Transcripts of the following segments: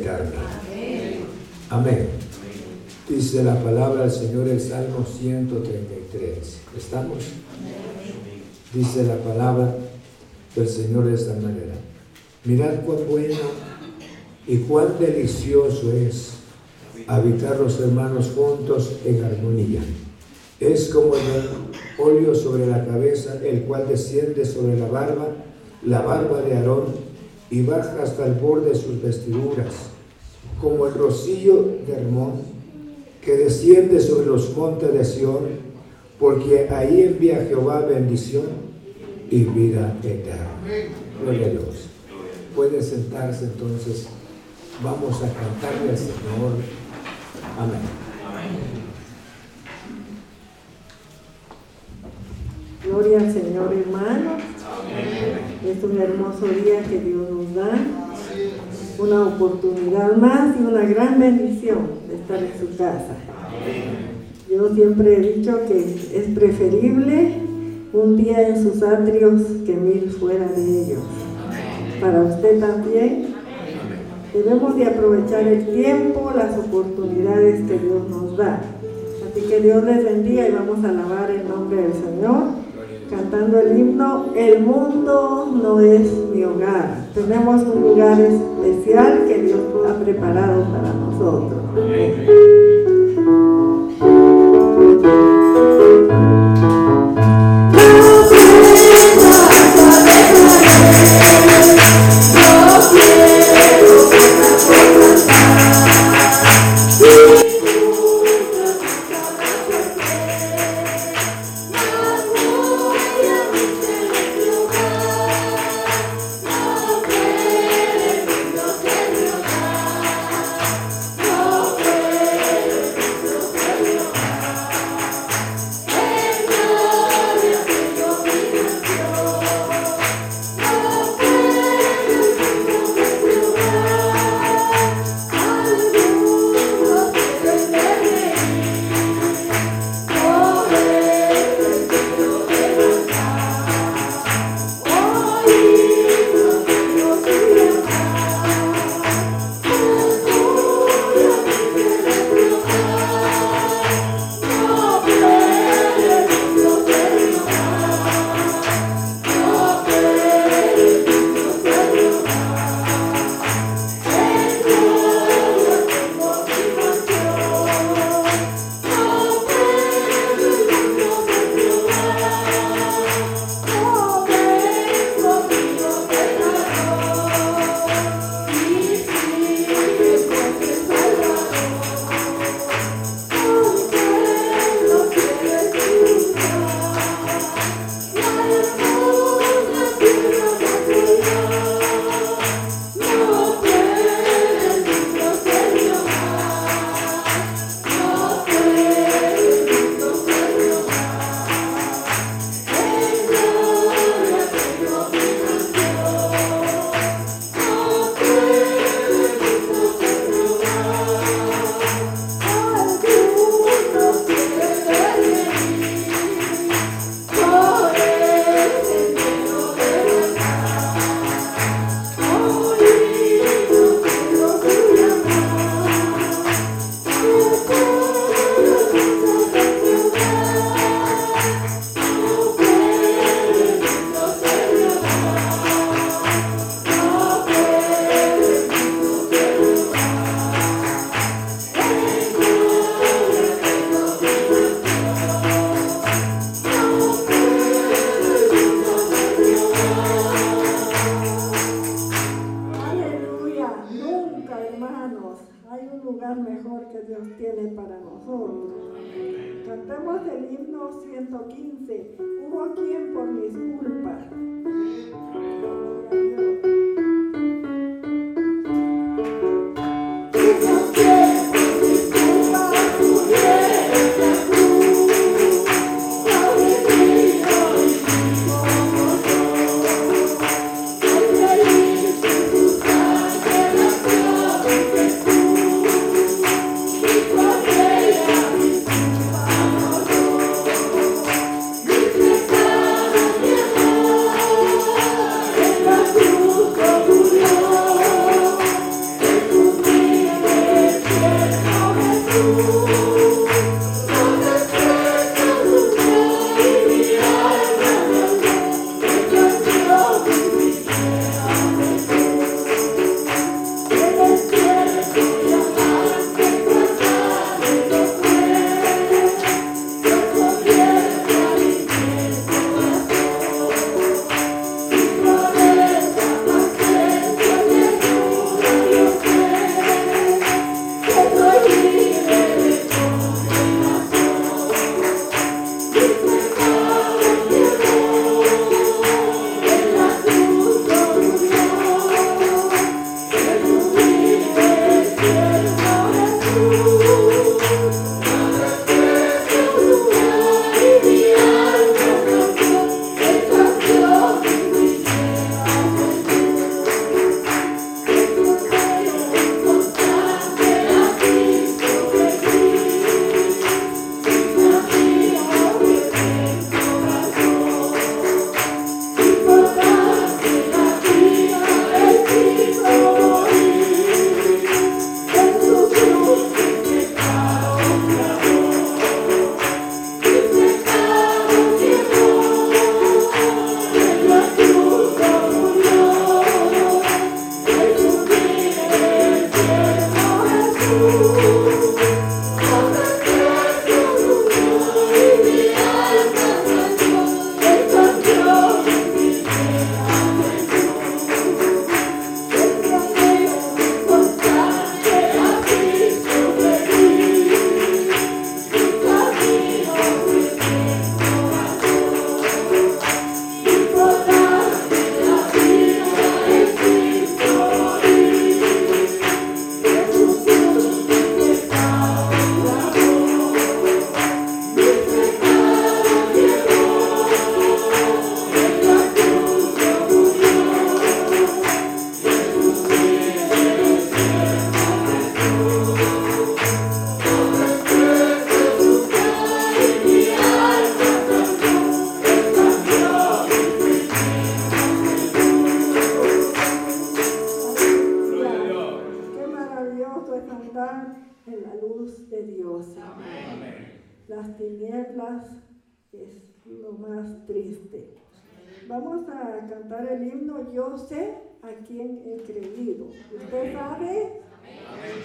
eterna. Amén. Dice la palabra del Señor el Salmo 133. ¿Estamos? Dice la palabra del Señor de esta manera. Mirad cuán bueno y cuán delicioso es habitar los hermanos juntos en armonía. Es como el óleo sobre la cabeza, el cual desciende sobre la barba, la barba de Aarón, y baja hasta el borde de sus vestiduras, como el rocío de Hermón, que desciende sobre los montes de Sión, porque ahí envía Jehová bendición y vida eterna. Gloria a Dios. Puede sentarse entonces. Vamos a cantarle al Señor. Amén. Gloria al Señor, hermano. Es un hermoso día que Dios nos da. Una oportunidad más y una gran bendición de estar en su casa. Yo siempre he dicho que es preferible un día en sus atrios que mil fuera de ellos. Para usted también. Debemos de aprovechar el tiempo, las oportunidades que Dios nos da. Así que Dios les bendiga y vamos a alabar el nombre del Señor cantando el himno El mundo no es mi hogar. Tenemos un lugar especial que Dios ha preparado para nosotros.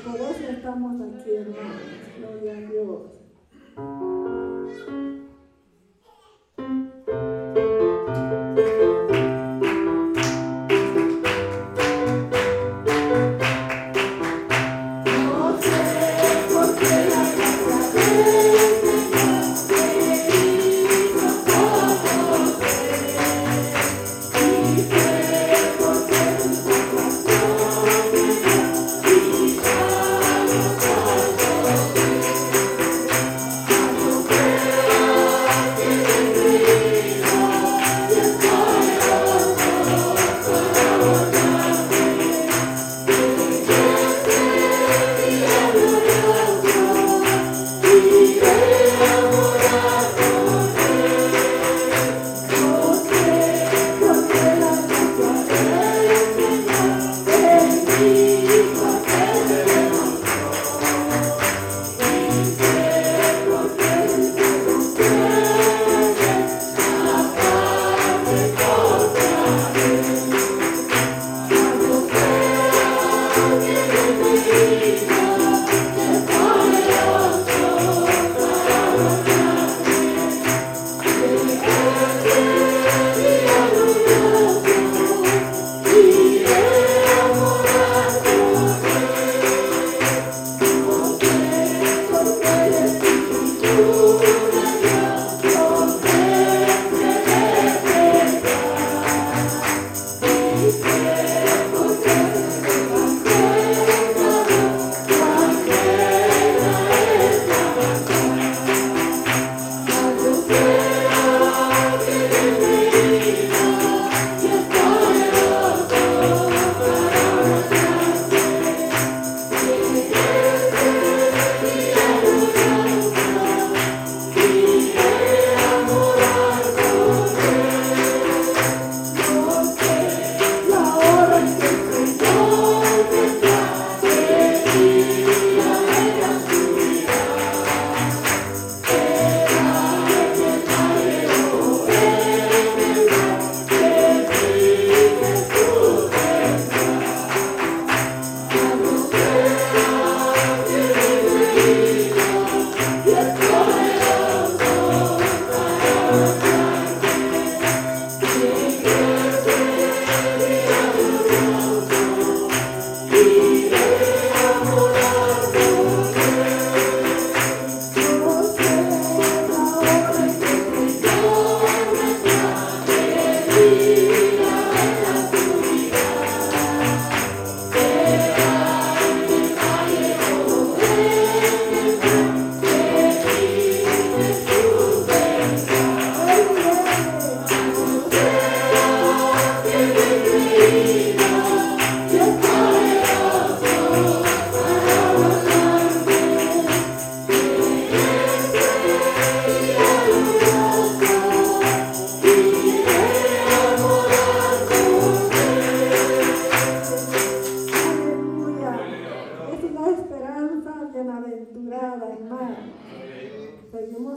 Por eso estamos aquí, hermanos. Gloria a Dios.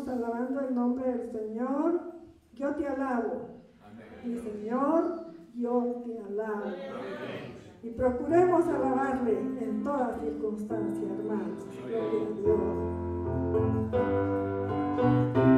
alabando el nombre del Señor, yo te alabo. Amén. Mi Señor, yo te alabo. Y procuremos alabarle en toda circunstancia, hermanos. Gloria a Dios.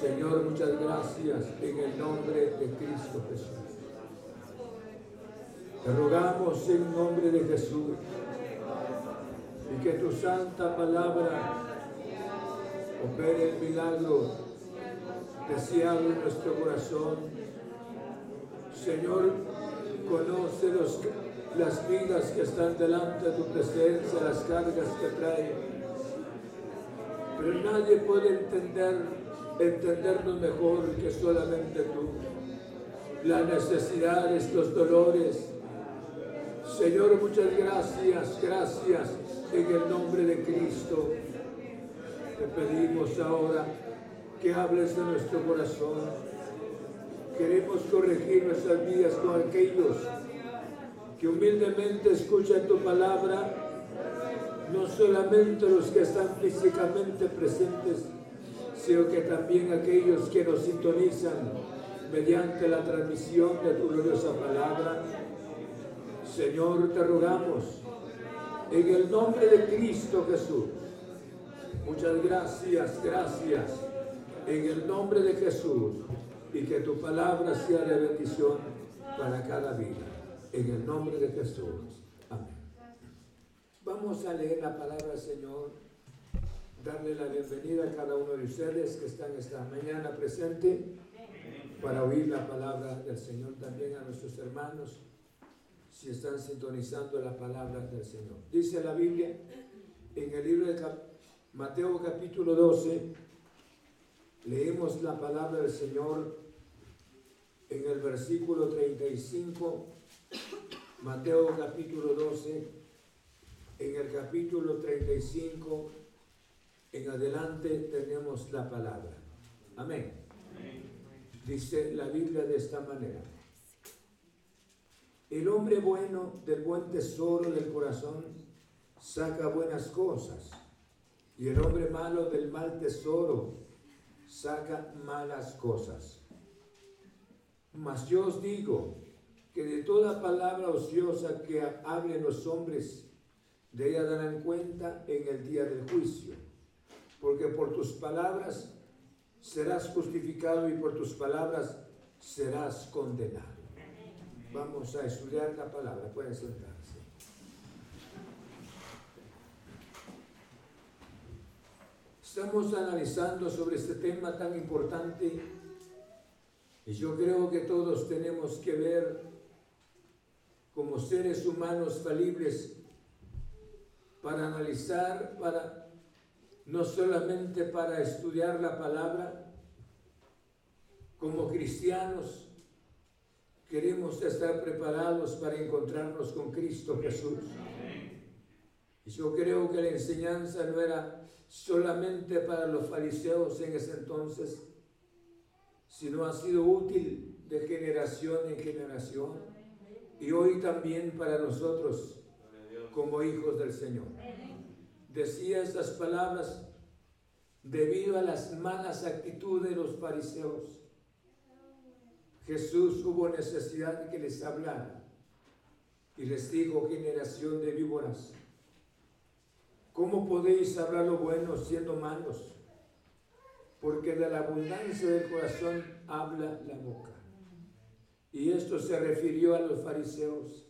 Señor, muchas gracias en el nombre de Cristo Jesús. Te rogamos en nombre de Jesús y que tu santa palabra opere el milagro deseado en nuestro corazón. Señor, conoce los, las vidas que están delante de tu presencia, las cargas que traen. Pero nadie puede entender, entendernos mejor que solamente tú. Las necesidades, los dolores. Señor, muchas gracias, gracias en el nombre de Cristo, te pedimos ahora que hables de nuestro corazón. Queremos corregir nuestras vidas con aquellos que humildemente escuchan tu palabra, no solamente los que están físicamente presentes, sino que también aquellos que nos sintonizan mediante la transmisión de tu gloriosa palabra. Señor, te rogamos en el nombre de Cristo Jesús. Muchas gracias, gracias. En el nombre de Jesús. Y que tu palabra sea de bendición para cada vida. En el nombre de Jesús. Amén. Vamos a leer la palabra del Señor. Darle la bienvenida a cada uno de ustedes que están esta mañana presente para oír la palabra del Señor también a nuestros hermanos si están sintonizando la palabra del Señor. Dice la Biblia en el libro de Mateo capítulo 12, leemos la palabra del Señor en el versículo 35, Mateo capítulo 12, en el capítulo 35, en adelante tenemos la palabra. Amén. Dice la Biblia de esta manera. El hombre bueno del buen tesoro del corazón saca buenas cosas y el hombre malo del mal tesoro saca malas cosas. Mas yo os digo que de toda palabra ociosa que hablen los hombres, de ella darán cuenta en el día del juicio, porque por tus palabras serás justificado y por tus palabras serás condenado. Vamos a estudiar la palabra. Pueden sentarse. Estamos analizando sobre este tema tan importante y yo creo que todos tenemos que ver como seres humanos falibles para analizar, para no solamente para estudiar la palabra, como cristianos, queremos estar preparados para encontrarnos con Cristo Jesús. Y yo creo que la enseñanza no era solamente para los fariseos en ese entonces, sino ha sido útil de generación en generación y hoy también para nosotros como hijos del Señor. Decía estas palabras debido a las malas actitudes de los fariseos Jesús hubo necesidad de que les hablara y les dijo, generación de víboras, ¿cómo podéis hablar lo bueno siendo malos? Porque de la abundancia del corazón habla la boca. Y esto se refirió a los fariseos,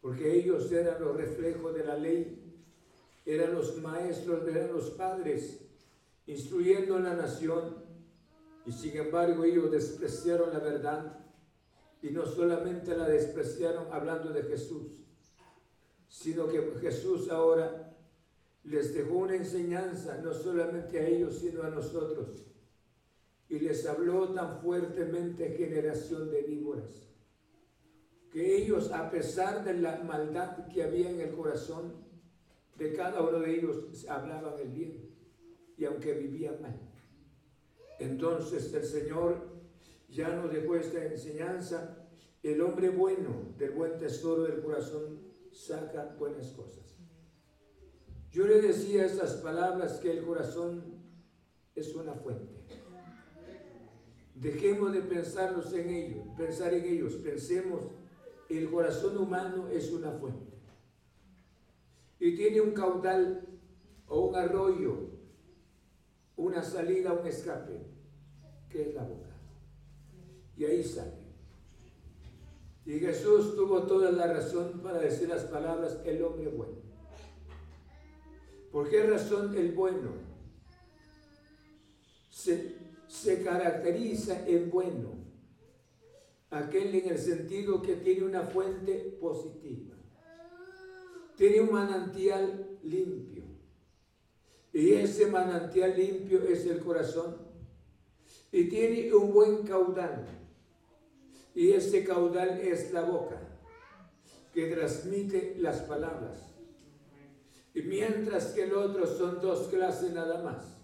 porque ellos eran los reflejos de la ley, eran los maestros, eran los padres, instruyendo a la nación y sin embargo ellos despreciaron la verdad y no solamente la despreciaron hablando de Jesús, sino que Jesús ahora les dejó una enseñanza, no solamente a ellos, sino a nosotros. Y les habló tan fuertemente generación de víboras, que ellos, a pesar de la maldad que había en el corazón de cada uno de ellos, hablaban el bien, y aunque vivían mal. Entonces el Señor ya nos dejó esta enseñanza. El hombre bueno del buen tesoro del corazón saca buenas cosas. Yo le decía estas palabras que el corazón es una fuente. Dejemos de pensarlos en ellos, pensar en ellos, pensemos, el corazón humano es una fuente. Y tiene un caudal o un arroyo, una salida, un escape, que es la boca. Y ahí sale. Y Jesús tuvo toda la razón para decir las palabras, el hombre bueno. ¿Por qué razón el bueno? Se, se caracteriza en bueno, aquel en el sentido que tiene una fuente positiva, tiene un manantial limpio, y ese manantial limpio es el corazón, y tiene un buen caudal, y ese caudal es la boca, que transmite las palabras. Y mientras que el otro son dos clases nada más.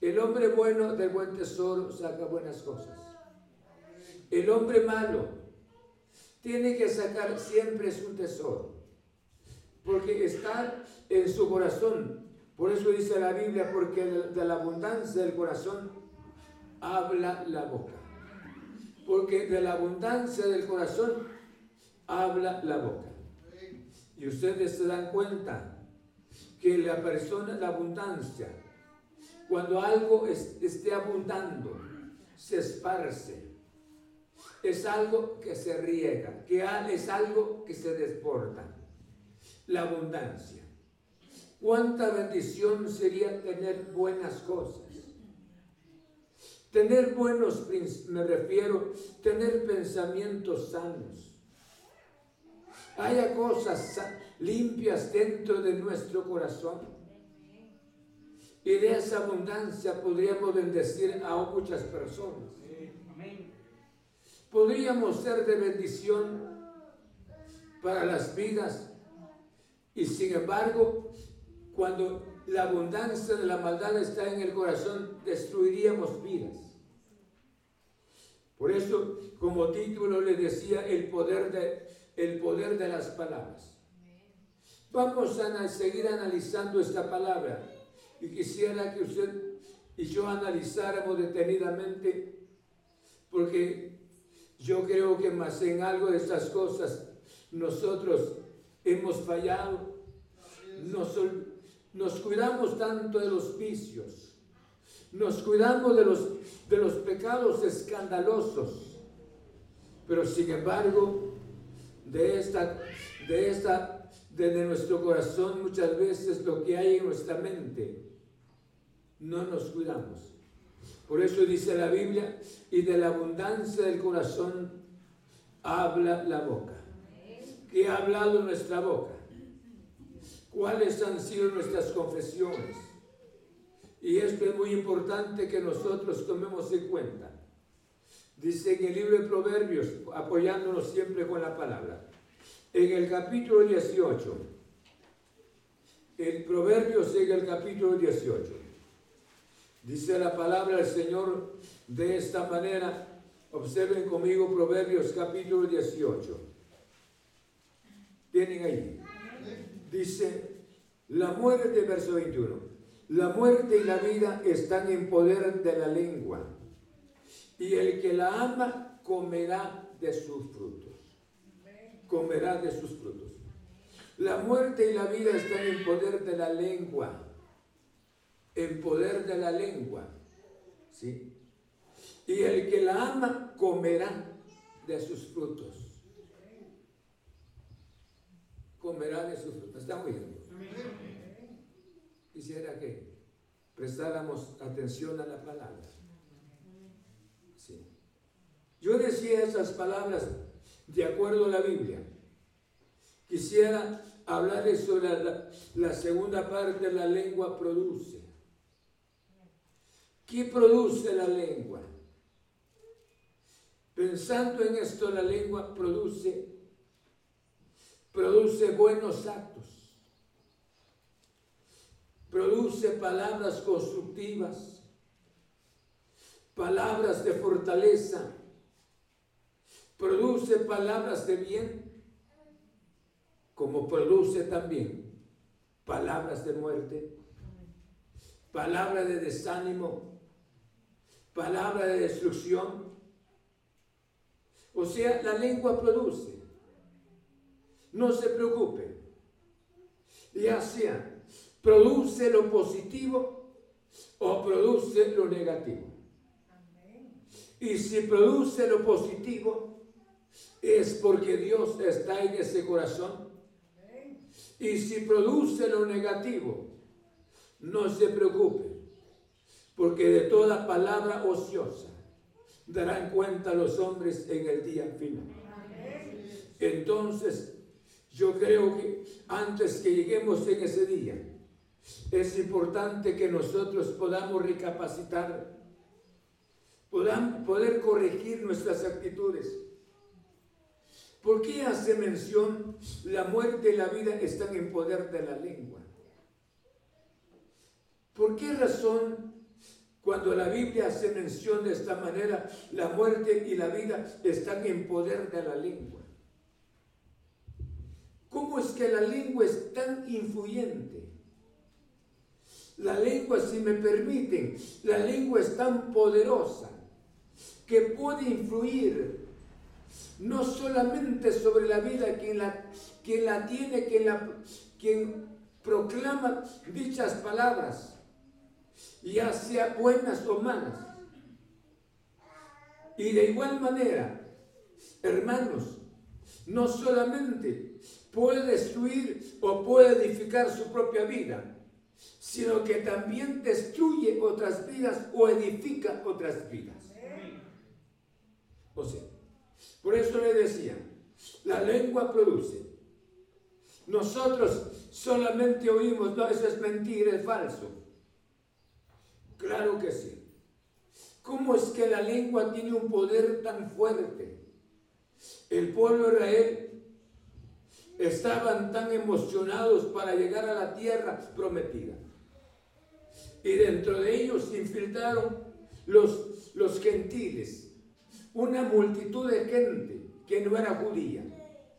El hombre bueno del buen tesoro saca buenas cosas. El hombre malo tiene que sacar siempre su tesoro, porque está en su corazón. Por eso dice la Biblia, porque de la abundancia del corazón habla la boca. Porque de la abundancia del corazón habla la boca. Y ustedes se dan cuenta que la persona, la abundancia, cuando algo esté abundando, se esparce. Es algo que se riega, que es algo que se desporta. La abundancia. Cuánta bendición sería tener buenas cosas. Tener buenos, me refiero, tener pensamientos sanos haya cosas limpias dentro de nuestro corazón. Y de esa abundancia podríamos bendecir a muchas personas. Podríamos ser de bendición para las vidas. Y sin embargo, cuando la abundancia de la maldad está en el corazón, destruiríamos vidas. Por eso, como título le decía, el poder de, el poder de las palabras. Vamos a seguir analizando esta palabra y quisiera que usted y yo analizáramos detenidamente porque yo creo que más en algo de estas cosas nosotros hemos fallado, nos, cuidamos tanto de los vicios, nos cuidamos de los, de los pecados escandalosos, pero sin embargo de esta, de esta, de nuestro corazón muchas veces lo que hay en nuestra mente. No nos cuidamos. Por eso dice la Biblia, y de la abundancia del corazón habla la boca. ¿Qué ha hablado nuestra boca? ¿Cuáles han sido nuestras confesiones? Y esto es muy importante que nosotros tomemos en cuenta. Dice en el libro de Proverbios, apoyándonos siempre con la palabra, en el capítulo 18, el Proverbios en el capítulo 18, dice la palabra del Señor de esta manera, observen conmigo Proverbios capítulo 18. Tienen ahí. Dice, la muerte, verso 21, la muerte y la vida están en poder de la lengua y el que la ama comerá de sus frutos. Comerá de sus frutos. La muerte y la vida están en poder de la lengua. En poder de la lengua. ¿Sí? Y el que la ama comerá de sus frutos. Comerá de sus frutos. ¿Están oyendo? Quisiera que prestáramos atención a la palabra. Yo decía esas palabras de acuerdo a la Biblia. Quisiera hablarles sobre la, segunda parte, la lengua produce. ¿Qué produce la lengua? Pensando en esto, la lengua produce, produce buenos actos, produce palabras constructivas, palabras de fortaleza, produce palabras de bien, como produce también palabras de muerte, palabras de desánimo, palabras de destrucción. O sea, la lengua produce. No se preocupe. Ya sea, produce lo positivo o produce lo negativo. Y si produce lo positivo, es porque Dios está en ese corazón. Y si produce lo negativo, no se preocupe, porque de toda palabra ociosa darán cuenta los hombres en el día final. Entonces, yo creo que antes que lleguemos en ese día, es importante que nosotros podamos recapacitar, podamos poder corregir nuestras actitudes ¿Por qué hace mención la muerte y la vida están en poder de la lengua? ¿Por qué razón cuando la Biblia hace mención de esta manera, la muerte y la vida están en poder de la lengua? ¿Cómo es que la lengua es tan influyente? La lengua, si me permiten, la lengua es tan poderosa que puede influir no solamente sobre la vida quien la, quien la tiene, quien, la, quien proclama dichas palabras, ya sea buenas o malas. Y de igual manera, hermanos, no solamente puede destruir o puede edificar su propia vida, sino que también destruye otras vidas o edifica otras vidas. O sea, por eso le decía, la lengua produce. Nosotros solamente oímos, no, eso es mentira, es falso. Claro que sí. ¿Cómo es que la lengua tiene un poder tan fuerte? El pueblo de Israel estaban tan emocionados para llegar a la tierra prometida. Y dentro de ellos se infiltraron los, los gentiles una multitud de gente que no era judía.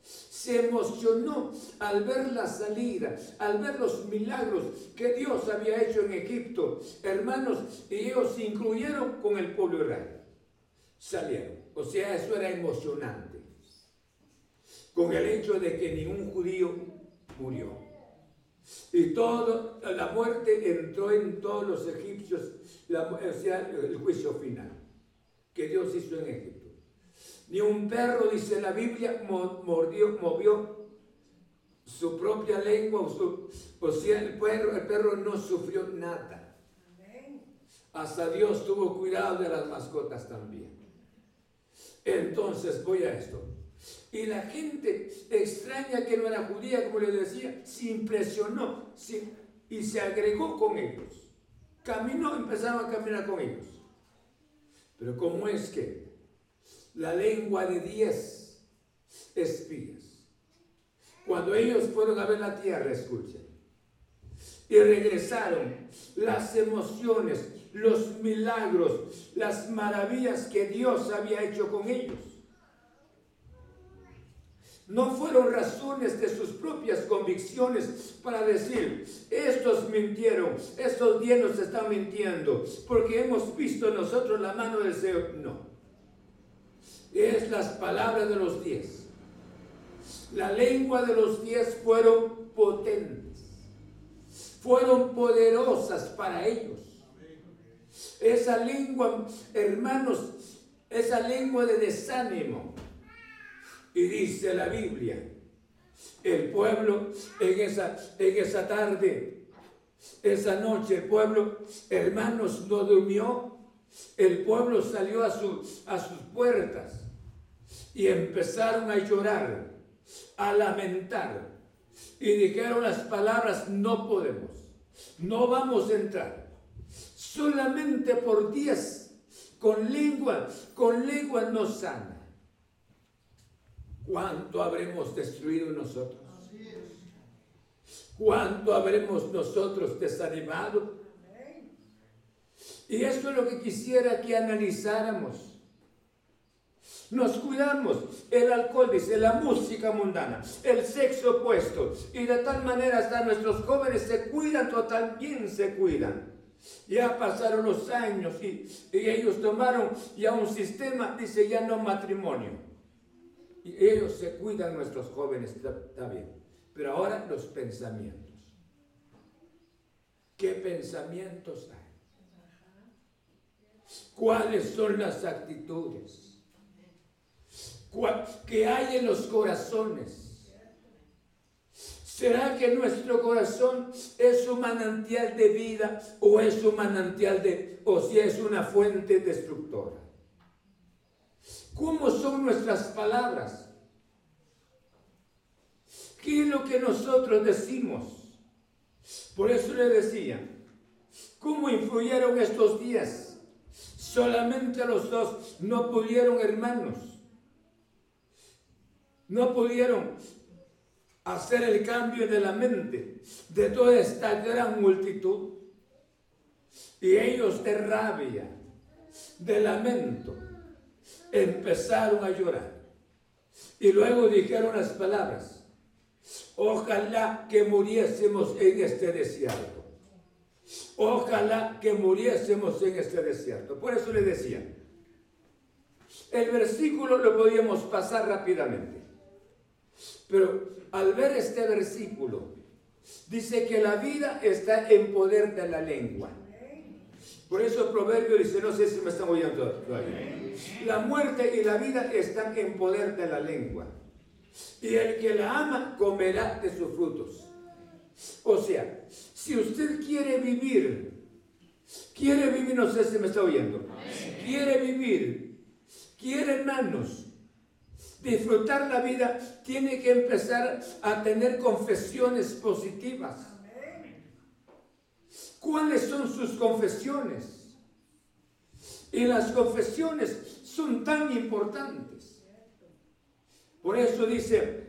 Se emocionó al ver la salida, al ver los milagros que Dios había hecho en Egipto. Hermanos, y ellos se incluyeron con el pueblo Israel. Salieron. O sea, eso era emocionante. Con el hecho de que ningún judío murió. Y toda la muerte entró en todos los egipcios, o sea, el juicio final que Dios hizo en Egipto. Ni un perro, dice la Biblia, mordió, movió su propia lengua, o, sea, el perro, el perro no sufrió nada. Hasta Dios tuvo cuidado de las mascotas también. Entonces voy a esto. Y la gente extraña que no era judía, como le decía, se impresionó y se agregó con ellos. Caminó, empezaron a caminar con ellos. Pero ¿cómo es que la lengua de diez espías, cuando ellos fueron a ver la tierra, escuchen, y regresaron las emociones, los milagros, las maravillas que Dios había hecho con ellos. No fueron razones de sus propias convicciones para decir, estos mintieron, estos diez nos están mintiendo, porque hemos visto nosotros la mano del Señor. No. Es las palabras de los diez. La lengua de los diez fueron potentes, fueron poderosas para ellos. Esa lengua, hermanos, esa lengua de desánimo, y dice la Biblia, el pueblo en esa, en esa tarde, esa noche, el pueblo, hermanos, no durmió. El pueblo salió a, a sus puertas y empezaron a llorar, a lamentar, y dijeron las palabras, no podemos, no vamos a entrar. Solamente por diez, con lengua, con lengua no sana. ¿Cuánto habremos destruido nosotros? ¿Cuánto habremos nosotros desanimado? Y eso es lo que quisiera que analizáramos. Nos cuidamos. El alcohol, dice, la música mundana, el sexo opuesto. Y de tal manera hasta nuestros jóvenes se cuidan, totalmente se cuidan. Ya pasaron los años y, ellos tomaron ya un sistema, dice, ya no matrimonio. Ellos se cuidan, nuestros jóvenes, está bien. Pero ahora los pensamientos. ¿Qué pensamientos hay? ¿Cuáles son las actitudes? que hay en los corazones. ¿Será que nuestro corazón es un manantial de vida o es un manantial de, o si es una fuente destructora? ¿Cómo son nuestras palabras? ¿Qué es lo que nosotros decimos? Por eso le decía, ¿cómo influyeron estos días? Solamente los dos no pudieron, hermanos no pudieron hacer el cambio de la mente de toda esta gran multitud. Y ellos de rabia, de lamento, empezaron a llorar. Y luego dijeron las palabras, ojalá que muriésemos en este desierto. Ojalá que muriésemos en este desierto. Por eso le decía, el versículo lo podíamos pasar rápidamente. Pero al ver este versículo, dice que la vida está en poder de la lengua. Por eso el proverbio dice, no sé si me están oyendo todavía. La muerte y la vida están en poder de la lengua. Y el que la ama comerá de sus frutos. O sea, si usted quiere vivir, quiere vivir, no sé si me está oyendo, quiere vivir, quiere hermanos, disfrutar la vida, tiene que empezar a tener confesiones positivas. ¿Cuáles son sus confesiones? Y las confesiones son tan importantes. Por eso dice,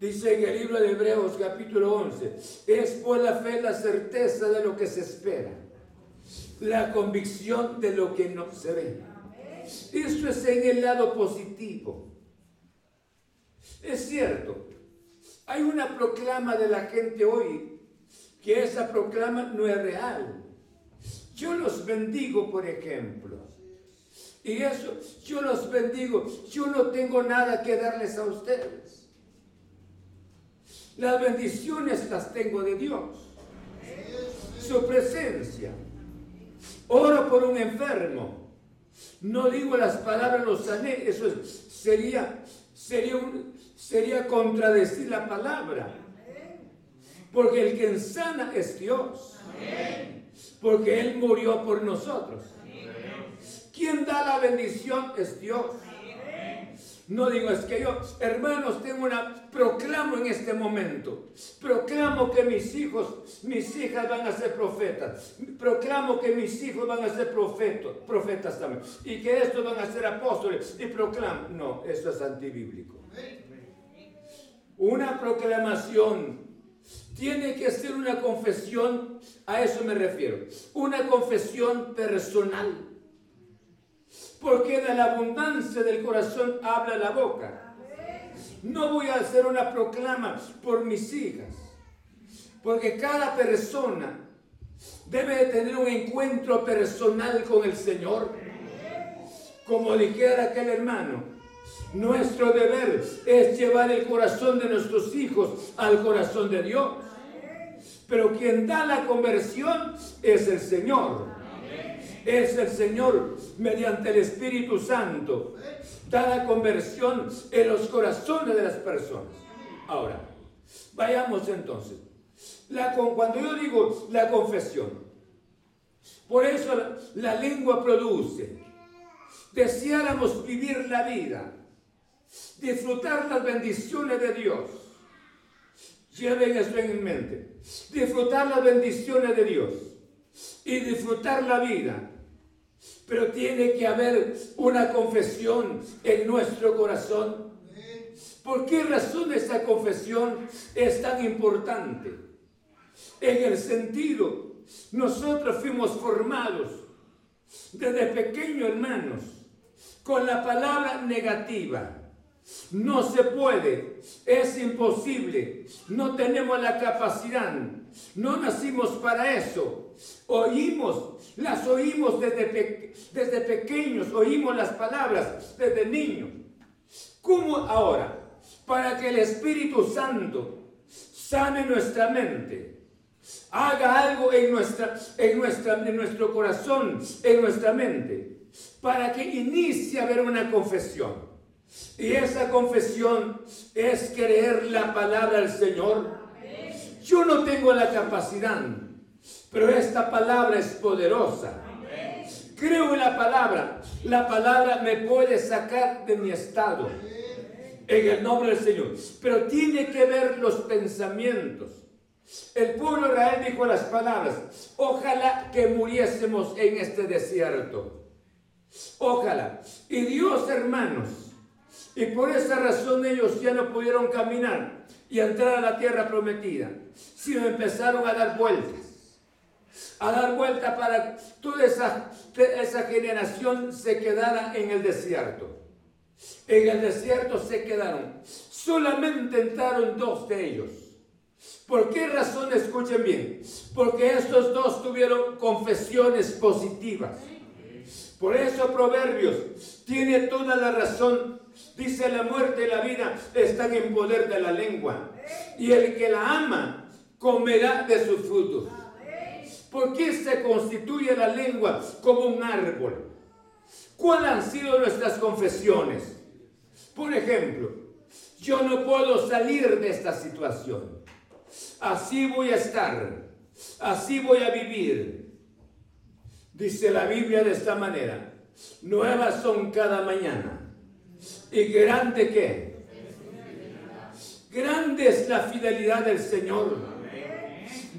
dice en el libro de Hebreos capítulo 11, es por la fe la certeza de lo que se espera, la convicción de lo que no se ve. Eso es en el lado positivo. Es cierto, hay una proclama de la gente hoy que esa proclama no es real. Yo los bendigo, por ejemplo. Y eso, yo los bendigo. Yo no tengo nada que darles a ustedes. Las bendiciones las tengo de Dios. Su presencia. Oro por un enfermo. No digo las palabras, los sané. Eso sería, sería un, sería contradecir la palabra. Porque el que sana es Dios. Porque Él murió por nosotros. Quien da la bendición es Dios. No digo, es que yo, hermanos, tengo una, proclamo en este momento, proclamo que mis hijos, mis hijas van a ser profetas, proclamo que mis hijos van a ser profetas, profetas también, y que estos van a ser apóstoles, y proclamo, no, eso es antibíblico. Una proclamación tiene que ser una confesión, a eso me refiero, una confesión personal. Porque de la abundancia del corazón habla la boca. No voy a hacer una proclama por mis hijas, porque cada persona debe tener un encuentro personal con el Señor. Como dijera aquel hermano, nuestro deber es llevar el corazón de nuestros hijos al corazón de Dios. Pero quien da la conversión es el Señor. Es el Señor mediante el Espíritu Santo. Da la conversión en los corazones de las personas. Ahora, vayamos entonces. Cuando yo digo la confesión, por eso la, la lengua produce. Deseáramos vivir la vida disfrutar las bendiciones de Dios. Lleven eso en mente. Disfrutar las bendiciones de Dios y disfrutar la vida. Pero tiene que haber una confesión en nuestro corazón. ¿Por qué razón esa confesión es tan importante? En el sentido, nosotros fuimos formados desde pequeños hermanos con la palabra negativa. No se puede, es imposible, no tenemos la capacidad, no nacimos para eso. Oímos, las oímos desde, desde pequeños, oímos las palabras desde niños. ¿Cómo ahora? Para que el Espíritu Santo sane nuestra mente, haga algo en, nuestra, en, nuestra, en nuestro corazón, en nuestra mente, para que inicie a haber una confesión. Y esa confesión es creer la palabra del Señor. Yo no tengo la capacidad, pero esta palabra es poderosa. Creo en la palabra. La palabra me puede sacar de mi estado. En el nombre del Señor. Pero tiene que ver los pensamientos. El pueblo de Israel dijo las palabras, ojalá que muriésemos en este desierto. Ojalá. Y Dios, hermanos, y por esa razón ellos ya no pudieron caminar y entrar a la tierra prometida, sino empezaron a dar vueltas. A dar vueltas para que toda esa, esa generación se quedara en el desierto. En el desierto se quedaron. Solamente entraron dos de ellos. ¿Por qué razón? Escuchen bien. Porque estos dos tuvieron confesiones positivas. Por eso Proverbios tiene toda la razón Dice la muerte y la vida están en poder de la lengua. Y el que la ama comerá de sus frutos. ¿Por qué se constituye la lengua como un árbol? ¿Cuáles han sido nuestras confesiones? Por ejemplo, yo no puedo salir de esta situación. Así voy a estar. Así voy a vivir. Dice la Biblia de esta manera. Nuevas son cada mañana. ¿Y grande qué? Grande es la fidelidad del Señor.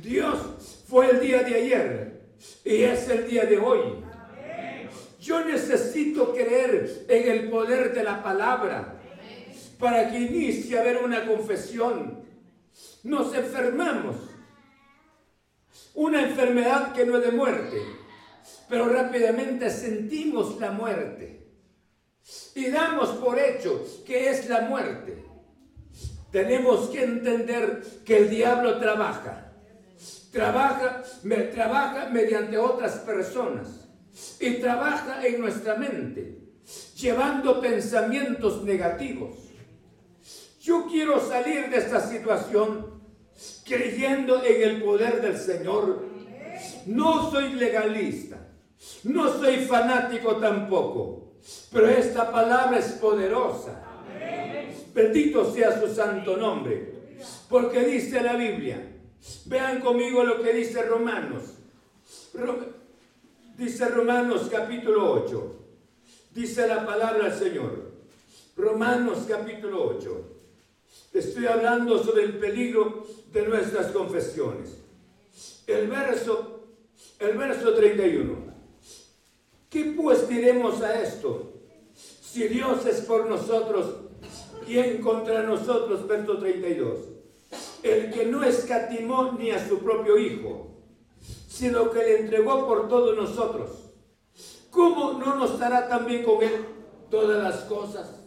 Dios fue el día de ayer y es el día de hoy. Yo necesito creer en el poder de la palabra para que inicie a haber una confesión. Nos enfermamos. Una enfermedad que no es de muerte, pero rápidamente sentimos la muerte y damos por hecho que es la muerte. Tenemos que entender que el diablo trabaja. Trabaja, me, trabaja mediante otras personas y trabaja en nuestra mente, llevando pensamientos negativos. Yo quiero salir de esta situación creyendo en el poder del Señor. No soy legalista, no soy fanático tampoco pero esta palabra es poderosa. Bendito sea su santo nombre. Porque dice la Biblia. Vean conmigo lo que dice Romanos. Dice Romanos capítulo 8. Dice la palabra del Señor. Romanos capítulo 8. Estoy hablando sobre el peligro de nuestras confesiones. El verso, el verso 31. ¿Qué pues diremos a esto? Si Dios es por nosotros, ¿quién contra nosotros? Verso 32. El que no escatimó ni a su propio Hijo, sino que le entregó por todos nosotros. ¿Cómo no nos dará también con Él todas las cosas?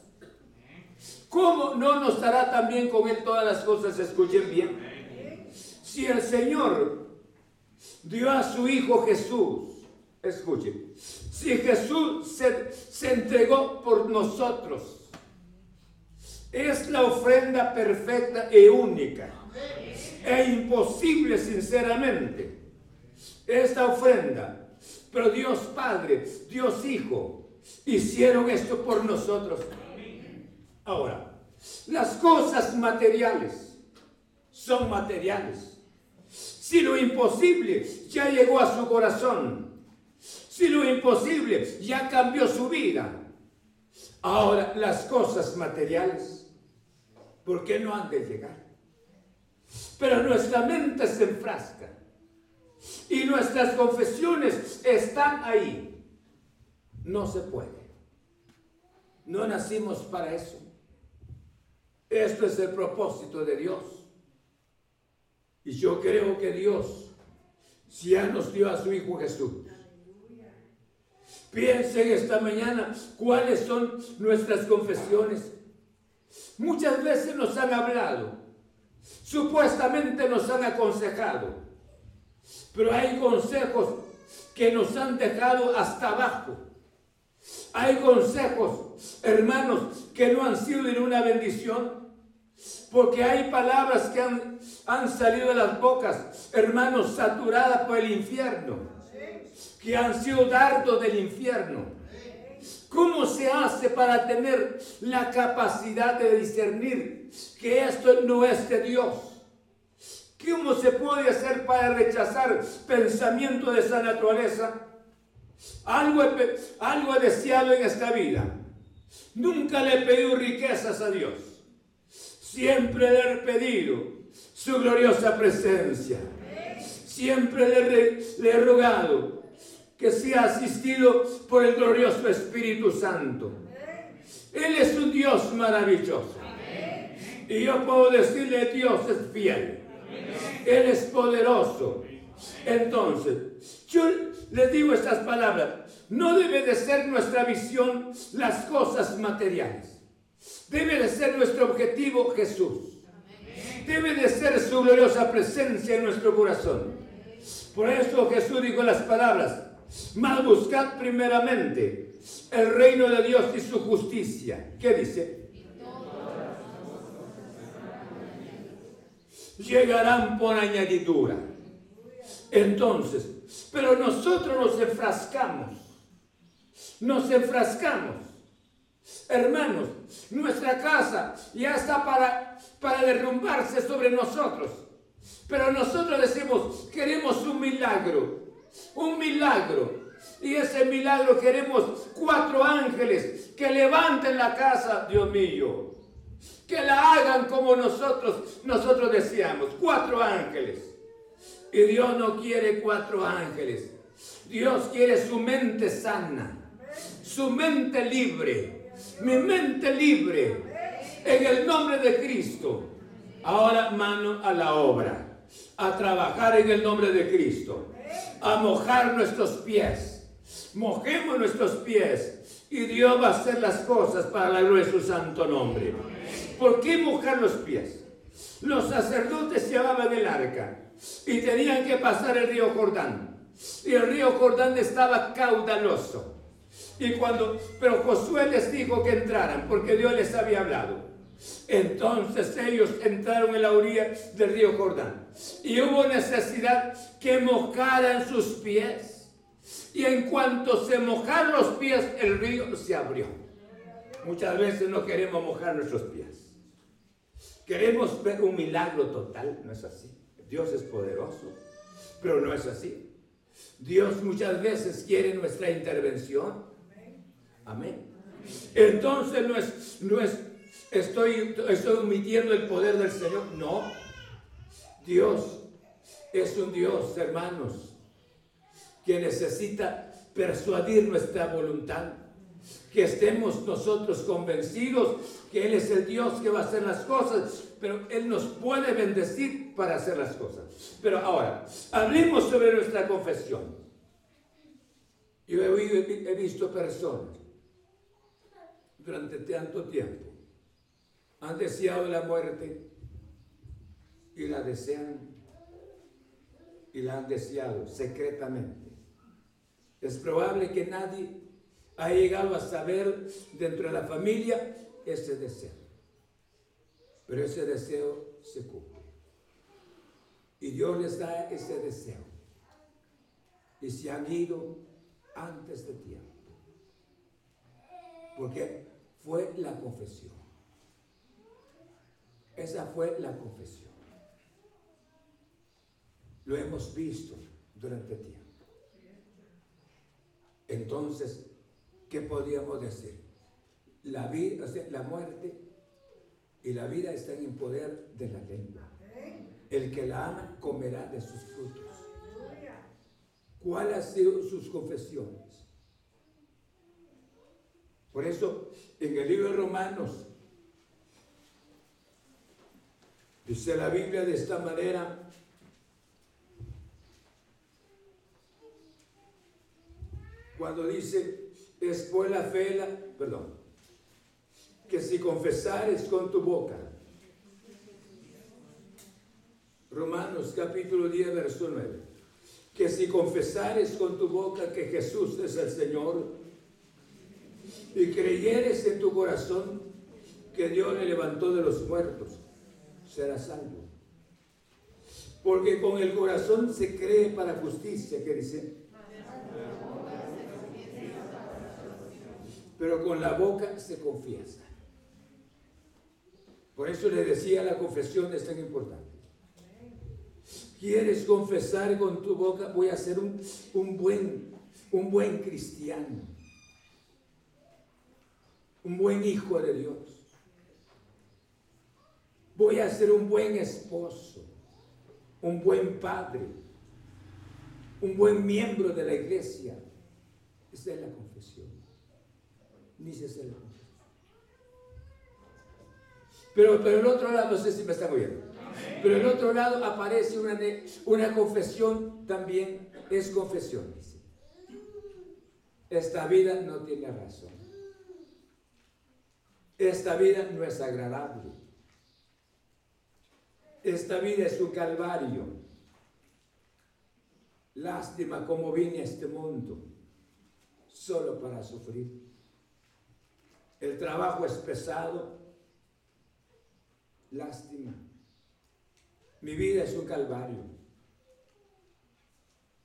¿Cómo no nos dará también con Él todas las cosas? Escuchen bien. Si el Señor dio a su Hijo Jesús, escuchen, si Jesús se, entregó por nosotros, es la ofrenda perfecta e única. E imposible, sinceramente, esta ofrenda. Pero Dios Padre, Dios Hijo, hicieron esto por nosotros. Ahora, las cosas materiales son materiales. Si lo imposible ya llegó a su corazón, si lo imposible ya cambió su vida. Ahora, las cosas materiales, ¿por qué no han de llegar? Pero nuestra mente se enfrasca. Y nuestras confesiones están ahí. No se puede. No nacimos para eso. Esto es el propósito de Dios. Y yo creo que Dios ya nos dio a su Hijo Jesús. Piensen esta mañana cuáles son nuestras confesiones. Muchas veces nos han hablado, supuestamente nos han aconsejado, pero hay consejos que nos han dejado hasta abajo. Hay consejos, hermanos, que no han sido de una bendición, porque hay palabras que han, han salido de las bocas, hermanos, saturadas por el infierno, que han sido dardos del infierno. ¿Cómo se hace para tener la capacidad de discernir que esto no es de Dios? ¿Cómo se puede hacer para rechazar pensamiento de esa naturaleza? Algo he, algo deseado en esta vida. Nunca le he pedido riquezas a Dios. Siempre le he pedido su gloriosa presencia. Siempre le, le he rogado que sea asistido por el glorioso Espíritu Santo. Él es un Dios maravilloso. Y yo puedo decirle, Dios es fiel. Él es poderoso. Entonces, yo les digo estas palabras. No debe de ser nuestra visión las cosas materiales. Debe de ser nuestro objetivo Jesús. Debe de ser su gloriosa presencia en nuestro corazón. Por eso Jesús dijo las palabras, mas buscad primeramente el reino de Dios y su justicia. ¿Qué dice? Llegarán por añadidura. Entonces, pero nosotros nos enfrascamos. Nos enfrascamos. Hermanos, nuestra casa ya está para, para derrumbarse sobre nosotros. Pero nosotros decimos, queremos un milagro un milagro. Y ese milagro queremos cuatro ángeles que levanten la casa, Dios mío. Que la hagan como nosotros, nosotros deseamos. Cuatro ángeles. Y Dios no quiere cuatro ángeles. Dios quiere su mente sana. Su mente libre. Mi mente libre. En el nombre de Cristo. Ahora mano a la obra. A trabajar en el nombre de Cristo a mojar nuestros pies. Mojemos nuestros pies y Dios va a hacer las cosas para la gloria de su santo nombre. ¿Por qué mojar los pies? Los sacerdotes llevaban el arca y tenían que pasar el río Jordán. Y el río Jordán estaba caudaloso. Y cuando, pero Josué les dijo que entraran porque Dios les había hablado. Entonces ellos entraron en la orilla del río Jordán y hubo necesidad que mojaran sus pies. Y en cuanto se mojaron los pies, el río se abrió. Muchas veces no queremos mojar nuestros pies. Queremos ver un milagro total, no es así. Dios es poderoso, pero no es así. Dios muchas veces quiere nuestra intervención. Amén. Entonces no estoy, estoy omitiendo el poder del Señor. No. Dios es un Dios, hermanos, que necesita persuadir nuestra voluntad. Que estemos nosotros convencidos que Él es el Dios que va a hacer las cosas, pero Él nos puede bendecir para hacer las cosas. Pero ahora, hablemos sobre nuestra confesión. Yo he, he visto personas durante tanto tiempo han deseado la muerte y la desean y la han deseado secretamente. Es probable que nadie ha llegado a saber dentro de la familia ese deseo. Pero ese deseo se cumple. Y Dios les da ese deseo. Y se han ido antes de tiempo. Porque fue la confesión. Esa fue la confesión. Lo hemos visto durante tiempo. Entonces, ¿qué podríamos decir? La, vida, la muerte y la vida están en poder de la lengua. El que la ama comerá de sus frutos. ¿Cuáles han sido sus confesiones? Por eso, en el libro de Romanos, dice la Biblia de esta manera, cuando dice, después la fe, la, perdón, que si confesares con tu boca, Romanos capítulo 10, verso 9, que si confesares con tu boca que Jesús es el Señor y creyeres en tu corazón que Dios le levantó de los muertos, serás salvo. Porque con el corazón se cree para justicia, que dice, pero con la boca se confiesa. Por eso le decía, la confesión es tan importante. ¿Quieres confesar con tu boca? Voy a ser un, un, buen, un buen cristiano. Un buen hijo de Dios. Voy a ser un buen esposo. Un buen padre. Un buen miembro de la iglesia. Esa es la confesión. Ni se la confesión. Pero, pero el otro lado, no sé si me están oyendo. Pero el otro lado aparece una, una confesión también, es confesión. Esta vida no tiene razón. Esta vida no es agradable. Esta vida es un calvario. Lástima como vine a este mundo solo para sufrir. El trabajo es pesado, lástima. Mi vida es un calvario.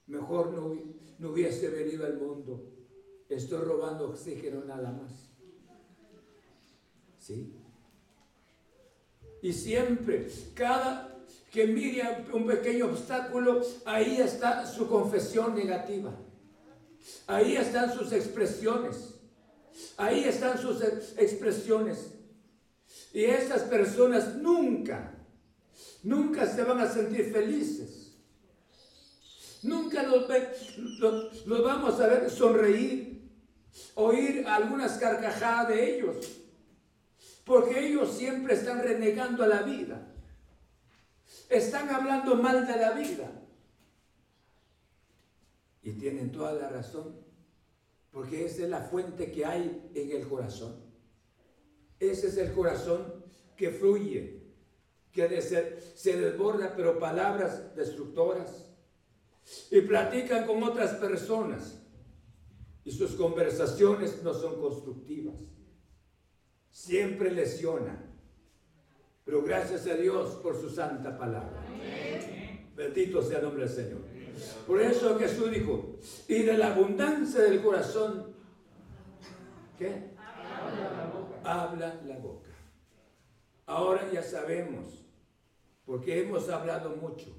Mejor no, hubiese venido al mundo. Estoy robando oxígeno nada más. ¿Sí? Y siempre, cada que mire un pequeño obstáculo, ahí está su confesión negativa. Ahí están sus expresiones. Ahí están sus expresiones. Y estas personas nunca, nunca se van a sentir felices. Nunca los, los, vamos a ver sonreír, oír algunas carcajadas de ellos. Porque ellos siempre están renegando a la vida. Están hablando mal de la vida. Y tienen toda la razón. Porque esa es la fuente que hay en el corazón. Ese es el corazón que fluye, que se desborda, pero palabras destructoras. Y platican con otras personas. Y sus conversaciones no son constructivas. Siempre lesionan. Pero gracias a Dios por su santa palabra. Bendito sea el nombre del Señor. Por eso Jesús dijo, y de la abundancia del corazón, ¿qué? habla la boca. Ahora ya sabemos, porque hemos hablado mucho.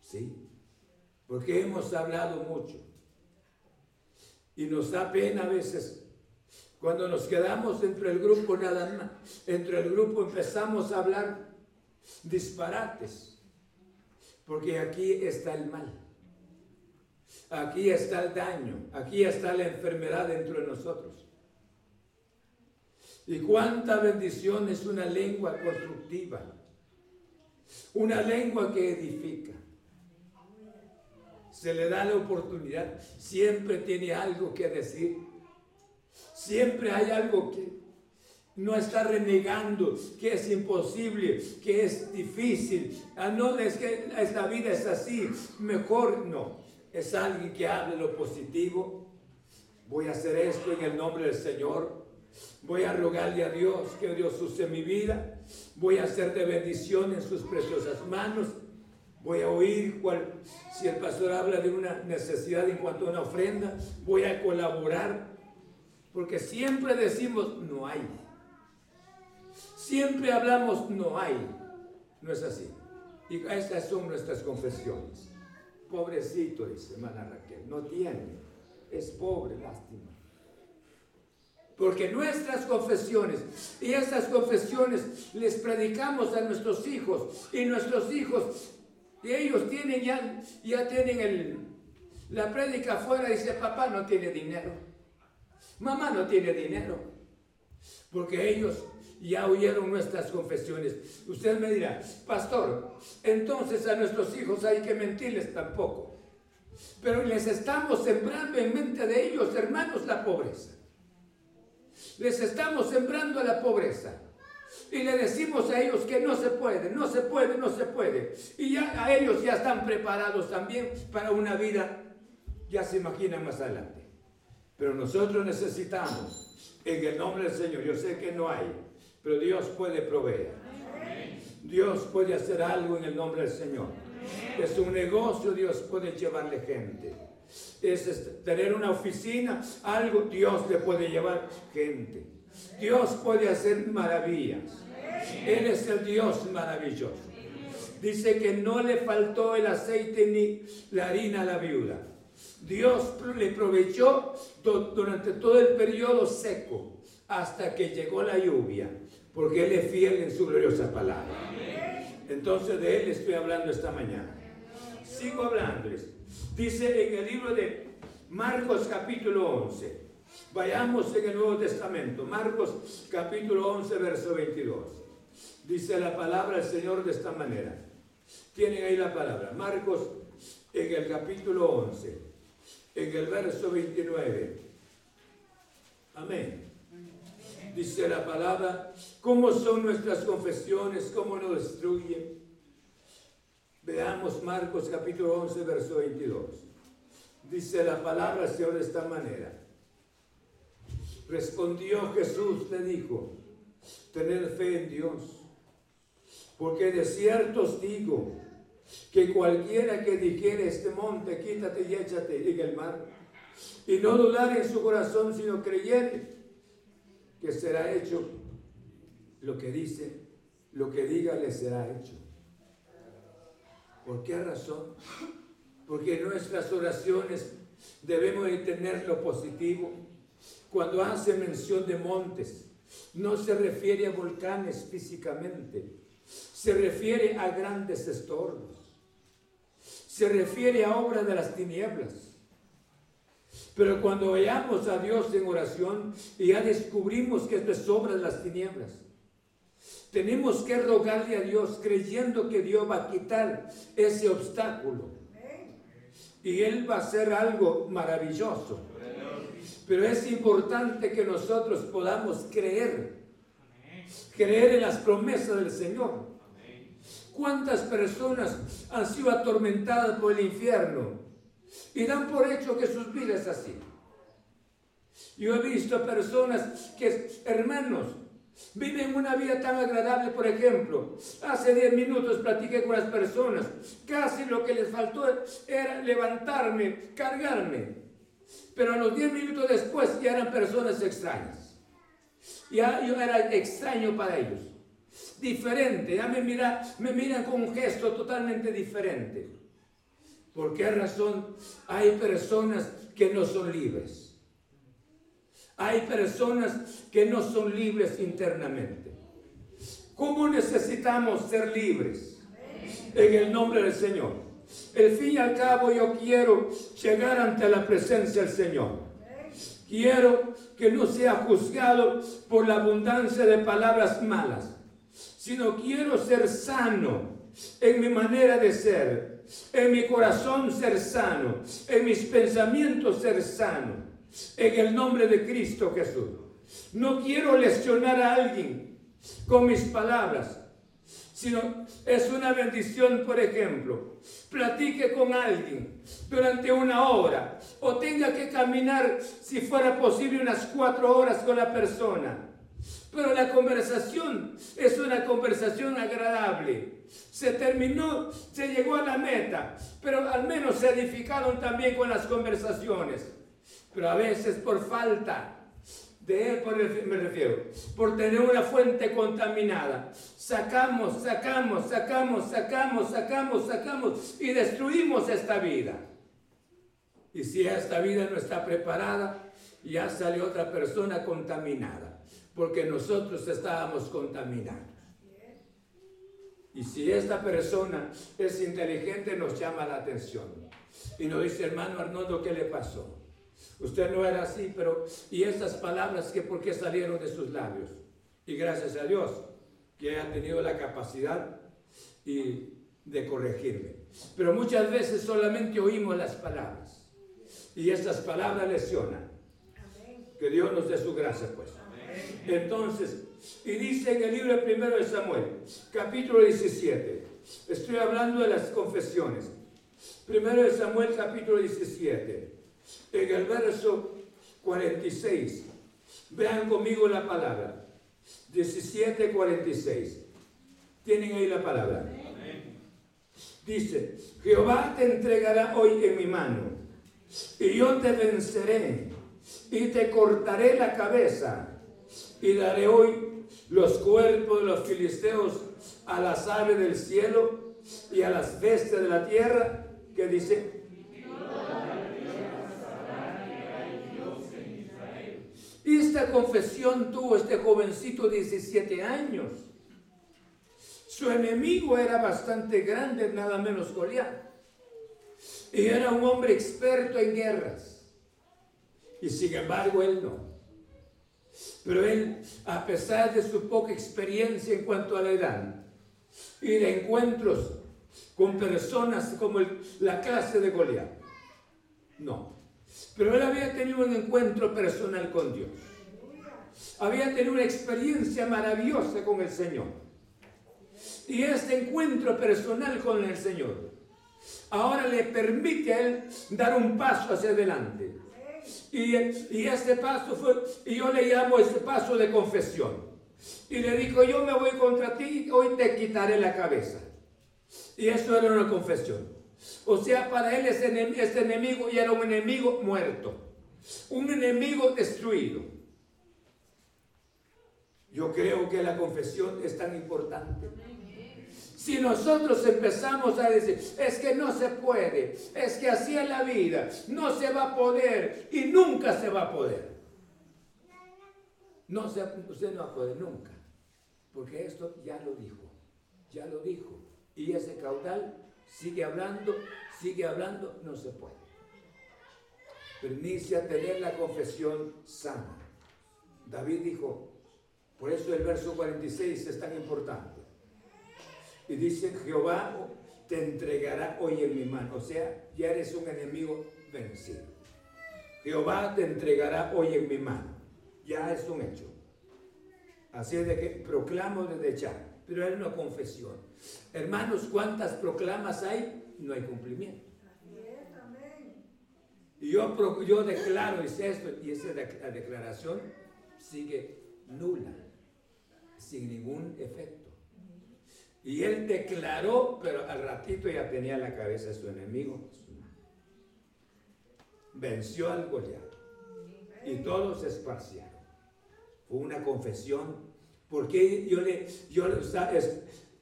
¿Sí? Porque hemos hablado mucho. Y nos da pena a veces cuando nos quedamos entre el grupo nada más, entre el grupo empezamos a hablar disparates, porque aquí está el mal, aquí está el daño, aquí está la enfermedad dentro de nosotros. Y cuánta bendición es una lengua constructiva, una lengua que edifica. Se le da la oportunidad, siempre tiene algo que decir, siempre hay algo que no está renegando, que es imposible, que es difícil. Ah, no es que esta vida es así, mejor no. Es alguien que hable lo positivo. Voy a hacer esto en el nombre del Señor Voy a rogarle a Dios que Dios use mi vida. Voy a hacer de bendición en sus preciosas manos. Voy a oír si el pastor habla de una necesidad en cuanto a una ofrenda. Voy a colaborar. Porque siempre decimos no hay. Siempre hablamos no hay. No es así. Y estas son nuestras confesiones. Pobrecito, dice hermana Raquel, no tiene. Es pobre, lástima. Porque nuestras confesiones y estas confesiones les predicamos a nuestros hijos y nuestros hijos y ellos tienen ya, ya tienen el, la prédica afuera dice, papá no tiene dinero, mamá no tiene dinero, porque ellos ya oyeron nuestras confesiones. Usted me dirá, pastor, entonces a nuestros hijos hay que mentirles tampoco. Pero les estamos sembrando en mente de ellos, hermanos, la pobreza. Les estamos sembrando la pobreza. Y le decimos a ellos que no se puede, no se puede, no se puede. Y ya a ellos ya están preparados también para una vida, ya se imaginan más adelante. Pero nosotros necesitamos, en el nombre del Señor, yo sé que no hay, pero Dios puede proveer. Dios puede hacer algo en el nombre del Señor. Es un negocio, Dios puede llevarle gente. Es tener una oficina, algo, Dios le puede llevar gente. Dios puede hacer maravillas. Él es el Dios maravilloso. Dice que no le faltó el aceite ni la harina a la viuda. Dios le provechó durante todo el periodo seco hasta que llegó la lluvia, porque Él es fiel en su gloriosa palabra. Entonces de Él estoy hablando esta mañana. Sigo hablándoles. Dice en el libro de Marcos capítulo 11. Vayamos en el Nuevo Testamento. Marcos capítulo 11, verso 22. Dice la palabra del Señor de esta manera. Tienen ahí la palabra. Marcos en el capítulo 11, en el verso 29. Amén. Dice la palabra, ¿cómo son nuestras confesiones? ¿Cómo nos destruyen? Veamos Marcos capítulo 11, verso 22. Dice la palabra de esta manera. Respondió Jesús, le dijo, tener fe en Dios, porque de cierto os digo que cualquiera que dijere este monte, quítate y échate en el mar, y no dudar en su corazón, sino creyere que será hecho lo que dice, lo que diga le será hecho. ¿Por qué razón? Porque nuestras oraciones debemos de tener lo positivo. Cuando hace mención de montes, no se refiere a volcanes físicamente, se refiere a grandes estornos, se refiere a obras de las tinieblas. Pero cuando vayamos a Dios en oración y ya descubrimos que esto es obra de las tinieblas, tenemos que rogarle a Dios creyendo que Dios va a quitar ese obstáculo. Y Él va a hacer algo maravilloso. Pero es importante que nosotros podamos creer. Creer en las promesas del Señor. ¿Cuántas personas han sido atormentadas por el infierno? y dan por hecho que sus vidas así. Yo he visto personas que, hermanos, viven una vida tan agradable, por ejemplo, hace 10 minutos platiqué con las personas, casi lo que les faltó era levantarme, cargarme, pero a los 10 minutos después ya eran personas extrañas. Ya yo era extraño para ellos, diferente, ya me, mira, me miran con un gesto totalmente diferente. ¿Por qué razón hay personas que no son libres? Hay personas que no son libres internamente. ¿Cómo necesitamos ser libres? En el nombre del Señor. El fin y al cabo yo quiero llegar ante la presencia del Señor. Quiero que no sea juzgado por la abundancia de palabras malas, sino quiero ser sano en mi manera de ser, en mi corazón ser sano, en mis pensamientos ser sano, en el nombre de Cristo Jesús. No quiero lesionar a alguien con mis palabras, sino es una bendición, por ejemplo, platique con alguien durante una hora o tenga que caminar, si fuera posible, unas cuatro horas con la persona. Pero la conversación es una conversación agradable se terminó, se llegó a la meta, pero al menos se edificaron también con las conversaciones. Pero a veces por falta de él, por me refiero, por tener una fuente contaminada, sacamos, sacamos, sacamos, sacamos, sacamos, sacamos y destruimos esta vida. Y si esta vida no está preparada, ya salió otra persona contaminada, porque nosotros estábamos contaminados. Y si esta persona es inteligente, nos llama la atención. Y nos dice, hermano Arnoldo, ¿qué le pasó? Usted no era así, pero ¿y esas palabras que por qué salieron de sus labios? Y gracias a Dios que haya tenido la capacidad y de corregirme. Pero muchas veces solamente oímos las palabras y estas palabras lesionan. Que Dios nos dé su gracia, pues. Entonces, y dice en el libro primero de Samuel, capítulo 17, estoy hablando de las confesiones. Primero de Samuel, capítulo 17, en el verso 46. Vean conmigo la palabra. 17, 46. Tienen ahí la palabra. Dice, Jehová te entregará hoy en mi mano, y yo te venceré, y te cortaré la cabeza, y daré hoy los cuerpos de los filisteos a las aves del cielo y a las bestias de la tierra, que dice, Y esta confesión tuvo este jovencito de 17 años. Su enemigo era bastante grande, nada menos Goliat. Y era un hombre experto en guerras. Y sin embargo él no. Pero él, a pesar de su poca experiencia en cuanto a la edad y de encuentros con personas como la clase de Goliat, no. Pero él había tenido un encuentro personal con Dios. Había tenido una experiencia maravillosa con el Señor. Y este encuentro personal con el Señor ahora le permite a él dar un paso hacia adelante. Y, y este paso fue, y yo le llamo este paso de confesión. Y le dijo, yo me voy contra ti hoy te quitaré la cabeza. Y eso era una confesión. O sea, para él ese, este enemigo ya era un enemigo muerto, un enemigo destruido. Yo creo que la confesión es tan importante. Si nosotros empezamos a decir, es que no se puede, es que así es la vida, no se va a poder y nunca se va a poder. No se, usted no va a poder nunca, porque esto ya lo dijo, ya lo dijo. Y ese caudal sigue hablando, sigue hablando, no se puede. Pero inicia a tener la confesión sana. David dijo, por eso el verso 46 es tan importante. Y dice, Jehová te entregará hoy en mi mano. O sea, ya eres un enemigo vencido. Jehová te entregará hoy en mi mano. Ya es un hecho. Así es de que proclamo desde ya pero era una confesión. Hermanos, ¿cuántas proclamas hay? No hay cumplimiento. Y yo, yo declaro, es esto, y esa declaración sigue nula, sin ningún efecto. Y él declaró, pero al ratito ya tenía la cabeza de su enemigo. Venció al Goliat. Y todos se esparcieron. Fue una confesión ¿Por qué yo le, yo,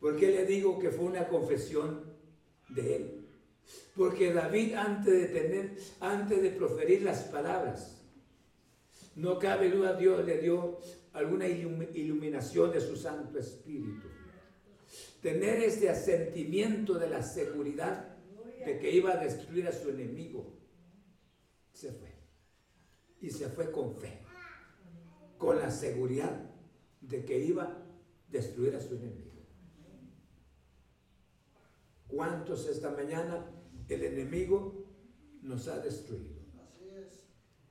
¿por qué le digo que fue una confesión de él? Porque David antes de tener, antes de proferir las palabras, no cabe duda Dios le dio alguna iluminación de su Santo Espíritu. Tener este asentimiento de la seguridad de que iba a destruir a su enemigo, se fue. Y se fue con fe, con la seguridad de que iba a destruir a su enemigo. ¿Cuántos esta mañana el enemigo nos ha destruido?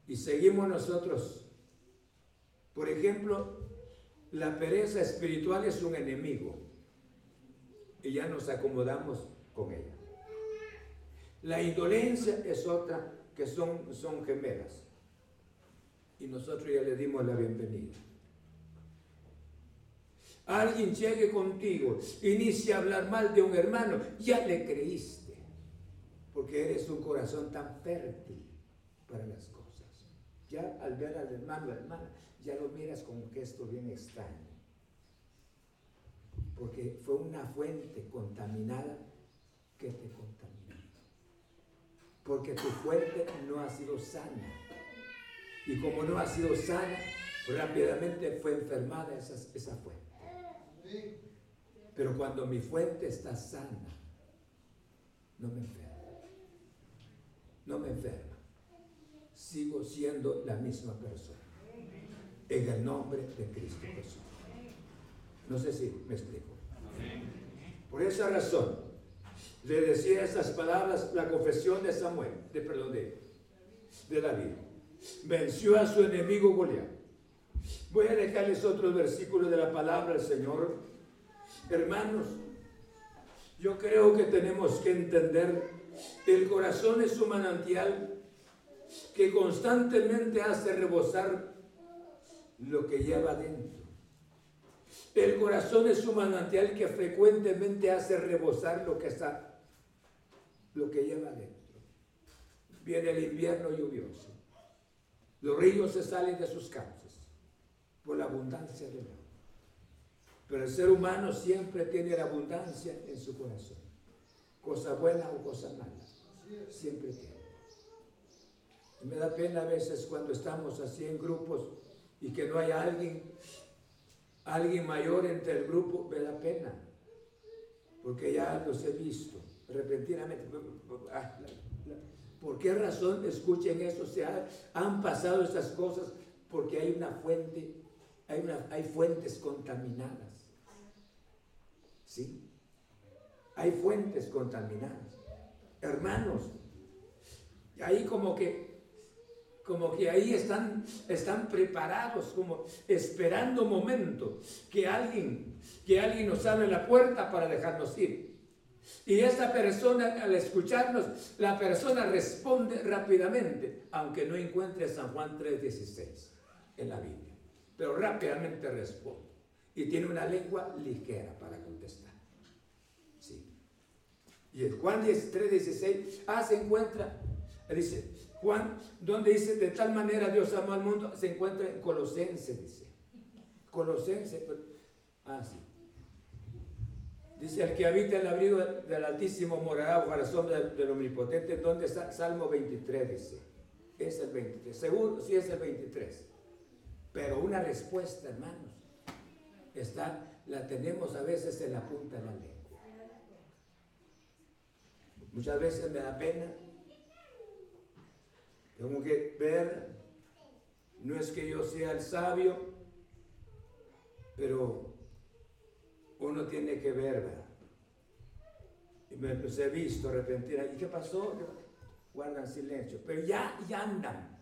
Y seguimos nosotros. Por ejemplo, la pereza espiritual es un enemigo y ya nos acomodamos con ella. La indolencia es otra que son, son gemelas y nosotros ya le dimos la bienvenida alguien llegue contigo, inicie a hablar mal de un hermano, ya le creíste, porque eres un corazón tan fértil para las cosas. Ya al ver al hermano, hermana, ya lo miras con un gesto bien extraño, porque fue una fuente contaminada que te contaminó, porque tu fuente no ha sido sana. Y como no ha sido sana, rápidamente fue enfermada esa, esa fuente. Pero cuando mi fuente está sana, no me enferma. No me enferma. Sigo siendo la misma persona. En el nombre de Cristo Jesús. No sé si me explico. Por esa razón, le decía esas palabras la confesión de Samuel, de perdón, de, de David. Venció a su enemigo Goliat. Voy a dejarles otros versículos de la palabra del Señor. Hermanos, yo creo que tenemos que entender, el corazón es un manantial que constantemente hace rebosar lo que lleva dentro. El corazón es un manantial que frecuentemente hace rebosar lo que está, lo que lleva dentro. Viene el invierno lluvioso. Los ríos se salen de sus cauces por la abundancia de agua. Pero el ser humano siempre tiene la abundancia en su corazón. Cosa buena o cosa mala. Siempre tiene. Me da pena a veces cuando estamos así en grupos y que no hay alguien, alguien mayor entre el grupo, me da pena. Porque ya los he visto repentinamente. Ah, ¿Por qué razón escuchen eso? Se han pasado estas cosas porque hay una fuente, hay, una, hay fuentes contaminadas. ¿Sí? Hay fuentes contaminadas. Hermanos, ahí como que como que ahí están, están preparados, como esperando momento que alguien, que alguien nos abre la puerta para dejarnos ir. Y esta persona, al escucharnos, la persona responde rápidamente, aunque no encuentre San Juan 3:16 en la Biblia, pero rápidamente responde. Y tiene una lengua ligera para contestar. Sí. Y el Juan 3:16, ah, se encuentra, dice, Juan, donde dice, de tal manera Dios amó al mundo, se encuentra en Colosense, dice. Colosense, pues, ah, sí. Dice, el que habita en el abrigo del Altísimo morará bajo la sombra del, Omnipotente. ¿Dónde está? Salmo 23 dice. Es el 23. Seguro, sí es el 23. Pero una respuesta, hermanos, está, la tenemos a veces en la punta de la lengua. Muchas veces me da pena. Tengo que ver, no es que yo sea el sabio, pero uno tiene que ver, ¿verdad? Y me pues, he visto repentinamente, ¿y qué pasó? Guardan silencio, pero ya, ya andan.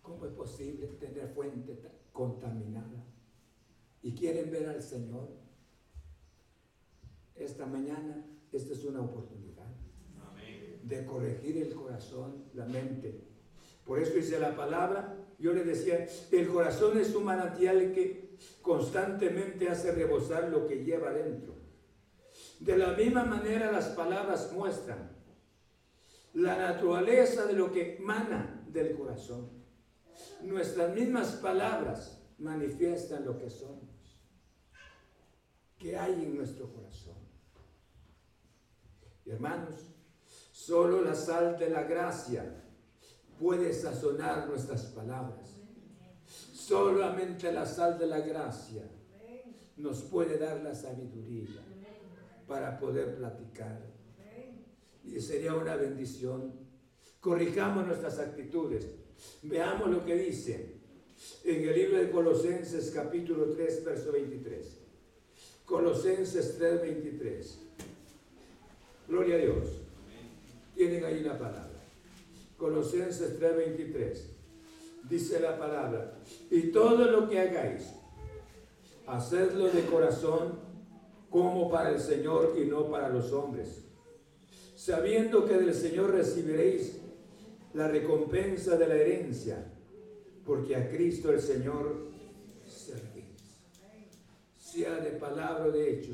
¿Cómo es posible tener fuente contaminada? ¿Y quieren ver al Señor? Esta mañana, esta es una oportunidad de corregir el corazón, la mente. Por eso dice la palabra, yo le decía, el corazón es un manantial que constantemente hace rebosar lo que lleva dentro. De la misma manera las palabras muestran la naturaleza de lo que emana del corazón. Nuestras mismas palabras manifiestan lo que somos, que hay en nuestro corazón. hermanos, solo la sal de la gracia puede sazonar nuestras palabras. Solamente la sal de la gracia nos puede dar la sabiduría para poder platicar. Y sería una bendición. Corrijamos nuestras actitudes. Veamos lo que dice en el libro de Colosenses capítulo 3, verso 23. Colosenses 3, 23. Gloria a Dios. Tienen ahí la palabra. Colosenses 3:23. Dice la palabra, y todo lo que hagáis, hacedlo de corazón como para el Señor y no para los hombres, sabiendo que del Señor recibiréis la recompensa de la herencia, porque a Cristo el Señor servís. Sea de palabra o de hecho,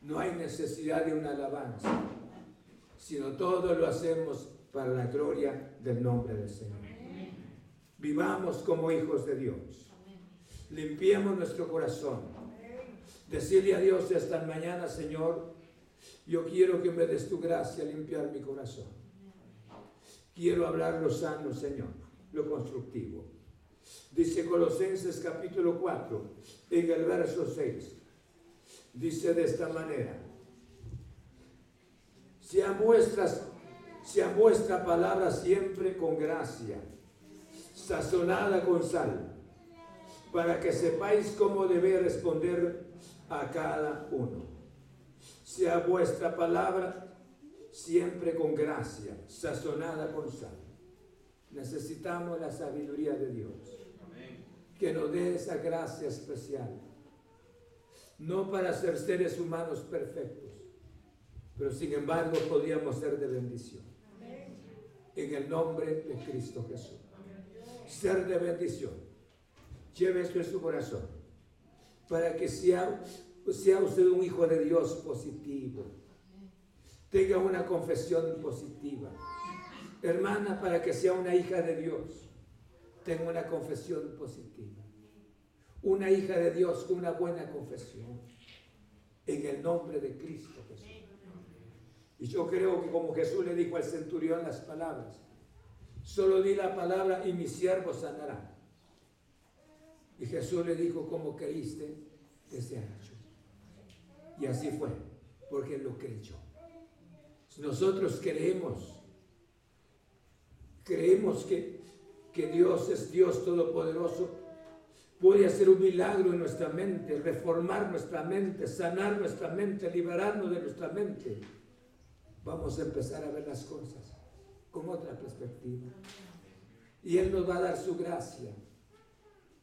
no hay necesidad de una alabanza, sino todo lo hacemos para la gloria del nombre del Señor. Vivamos como hijos de Dios. Limpiemos nuestro corazón. Decirle a Dios esta mañana, Señor, yo quiero que me des tu gracia limpiar mi corazón. Quiero hablar lo sano, Señor, lo constructivo. Dice Colosenses capítulo 4, en el verso 6. Dice de esta manera, sean vuestras, sea vuestra palabra siempre con gracia, sazonada con sal, para que sepáis cómo debe responder a cada uno. Sea vuestra palabra siempre con gracia, sazonada con sal. Necesitamos la sabiduría de Dios, que nos dé esa gracia especial no para ser seres humanos perfectos, pero sin embargo podríamos ser de bendición. En el nombre de Cristo Jesús. Ser de bendición. Lleve esto en su corazón. Para que sea usted un hijo de Dios positivo. Tenga una confesión positiva. Hermana, para que sea una hija de Dios, tenga una confesión positiva una hija de Dios con una buena confesión. En el nombre de Cristo Jesús. Y yo creo que como Jesús le dijo al centurión las palabras, solo di la palabra y mi siervo sanará. Y Jesús le dijo, como creíste, te sea hecho. Y así fue, porque lo creyó. Nosotros creemos, creemos que, que Dios es Dios Todopoderoso puede hacer un milagro en nuestra mente, reformar nuestra mente, sanar nuestra mente, liberarnos de nuestra mente, vamos a empezar a ver las cosas con otra perspectiva. Y Él nos va a dar su gracia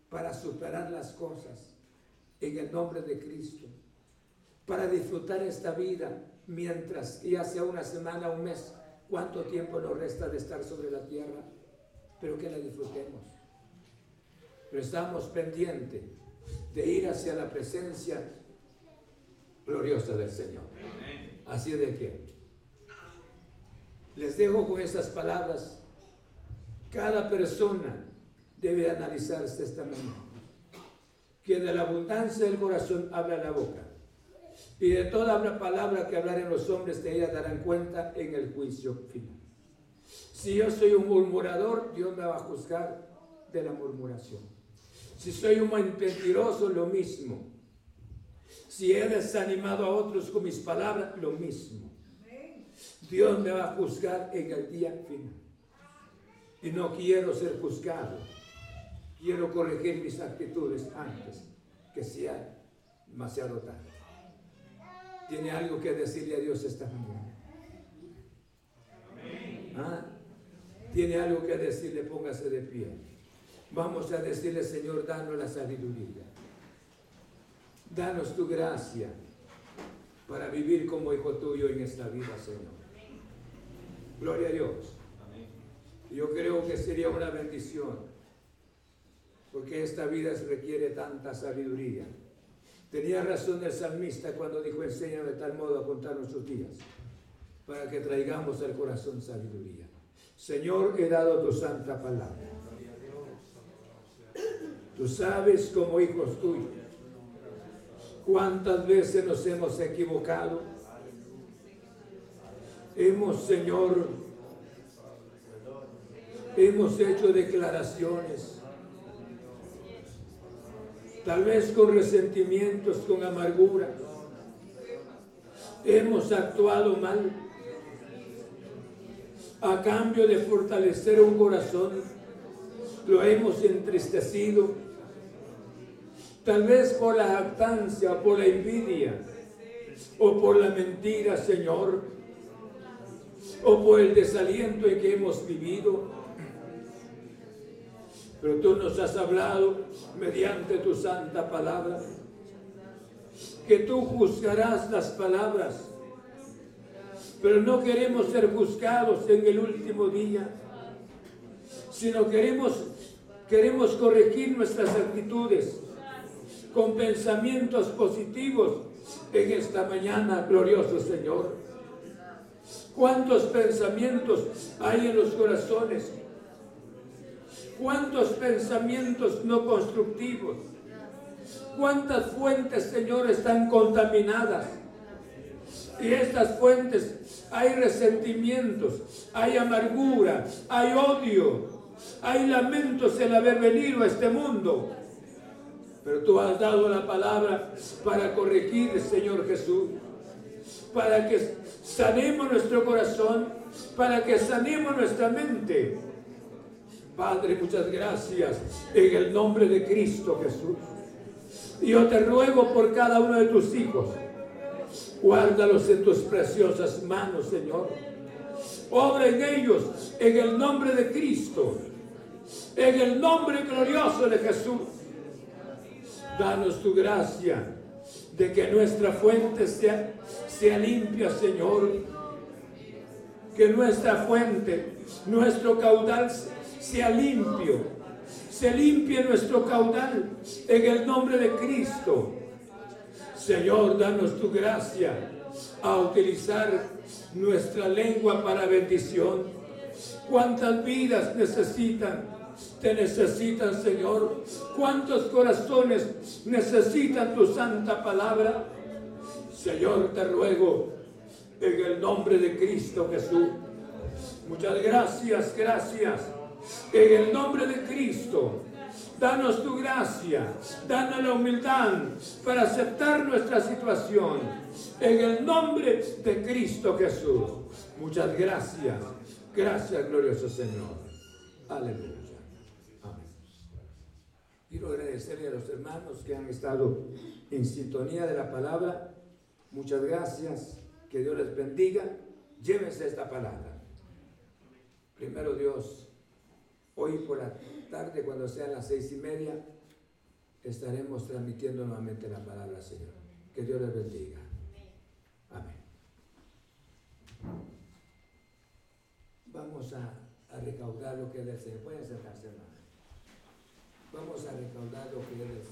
para superar las cosas en el nombre de Cristo, para disfrutar esta vida mientras ya sea una semana, un mes, cuánto tiempo nos resta de estar sobre la tierra, pero que la disfrutemos pero estamos pendientes de ir hacia la presencia gloriosa del Señor. Así de que les dejo con estas palabras. Cada persona debe analizarse esta mañana. Que de la abundancia del corazón habla la boca. Y de toda palabra que hablaren los hombres, de ella darán cuenta en el juicio final. Si yo soy un murmurador, Dios me va a juzgar de la murmuración. Si soy un mentiroso, lo mismo. Si he desanimado a otros con mis palabras, lo mismo. Dios me va a juzgar en el día final. Y no quiero ser juzgado. Quiero corregir mis actitudes antes que sea demasiado tarde. ¿Tiene algo que decirle a Dios esta mañana? ¿Ah? ¿Tiene algo que decirle? Póngase de pie. Vamos a decirle, Señor, danos la sabiduría. Danos tu gracia para vivir como hijo tuyo en esta vida, Señor. Gloria a Dios. Yo creo que sería una bendición, porque esta vida requiere tanta sabiduría. Tenía razón el salmista cuando dijo, enséñame de tal modo a contar nuestros días, para que traigamos al corazón sabiduría. Señor, he dado tu santa palabra. Tú sabes como hijos tuyos cuántas veces nos hemos equivocado. Hemos, Señor, hemos hecho declaraciones, tal vez con resentimientos, con amargura. Hemos actuado mal a cambio de fortalecer un corazón. Lo hemos entristecido Tal vez por la jactancia, por la envidia, o por la mentira, Señor, o por el desaliento en que hemos vivido. Pero tú nos has hablado mediante tu santa palabra, que tú juzgarás las palabras, pero no queremos ser juzgados en el último día, sino queremos, queremos corregir nuestras actitudes con pensamientos positivos en esta mañana, glorioso Señor. ¿Cuántos pensamientos hay en los corazones? ¿Cuántos pensamientos no constructivos? ¿Cuántas fuentes, Señor, están contaminadas? y estas fuentes hay resentimientos, hay amargura, hay odio, hay lamentos el haber venido a este mundo. Pero tú has dado la palabra para corregir, Señor Jesús, para que sanemos nuestro corazón, para que sanemos nuestra mente. Padre, muchas gracias en el nombre de Cristo Jesús. Yo te ruego por cada uno de tus hijos. Guárdalos en tus preciosas manos, Señor. Obra en ellos en el nombre de Cristo. En el nombre glorioso de Jesús. Danos tu gracia de que nuestra fuente sea, sea limpia, Señor. Que nuestra fuente, nuestro caudal sea limpio. Se limpie nuestro caudal en el nombre de Cristo. Señor, danos tu gracia a utilizar nuestra lengua para bendición. ¿Cuántas vidas necesitan te necesitan, Señor. ¿Cuántos corazones necesitan tu santa palabra? Señor, te ruego en el nombre de Cristo Jesús. Muchas gracias, gracias. En el nombre de Cristo. Danos tu gracia, danos la humildad para aceptar nuestra situación. En el nombre de Cristo Jesús. Muchas gracias. Gracias, glorioso Señor. Aleluya. Quiero agradecerle a los hermanos que han estado en sintonía de la palabra. Muchas gracias. Que Dios les bendiga. Llévense esta palabra. Primero Dios, hoy por la tarde, cuando sean las seis y media, estaremos transmitiendo nuevamente la palabra, Señor. Que Dios les bendiga. Amén. Vamos a, recaudar lo que deseen. Pueden sentarse, hermano. Vamos a recaudar lo que les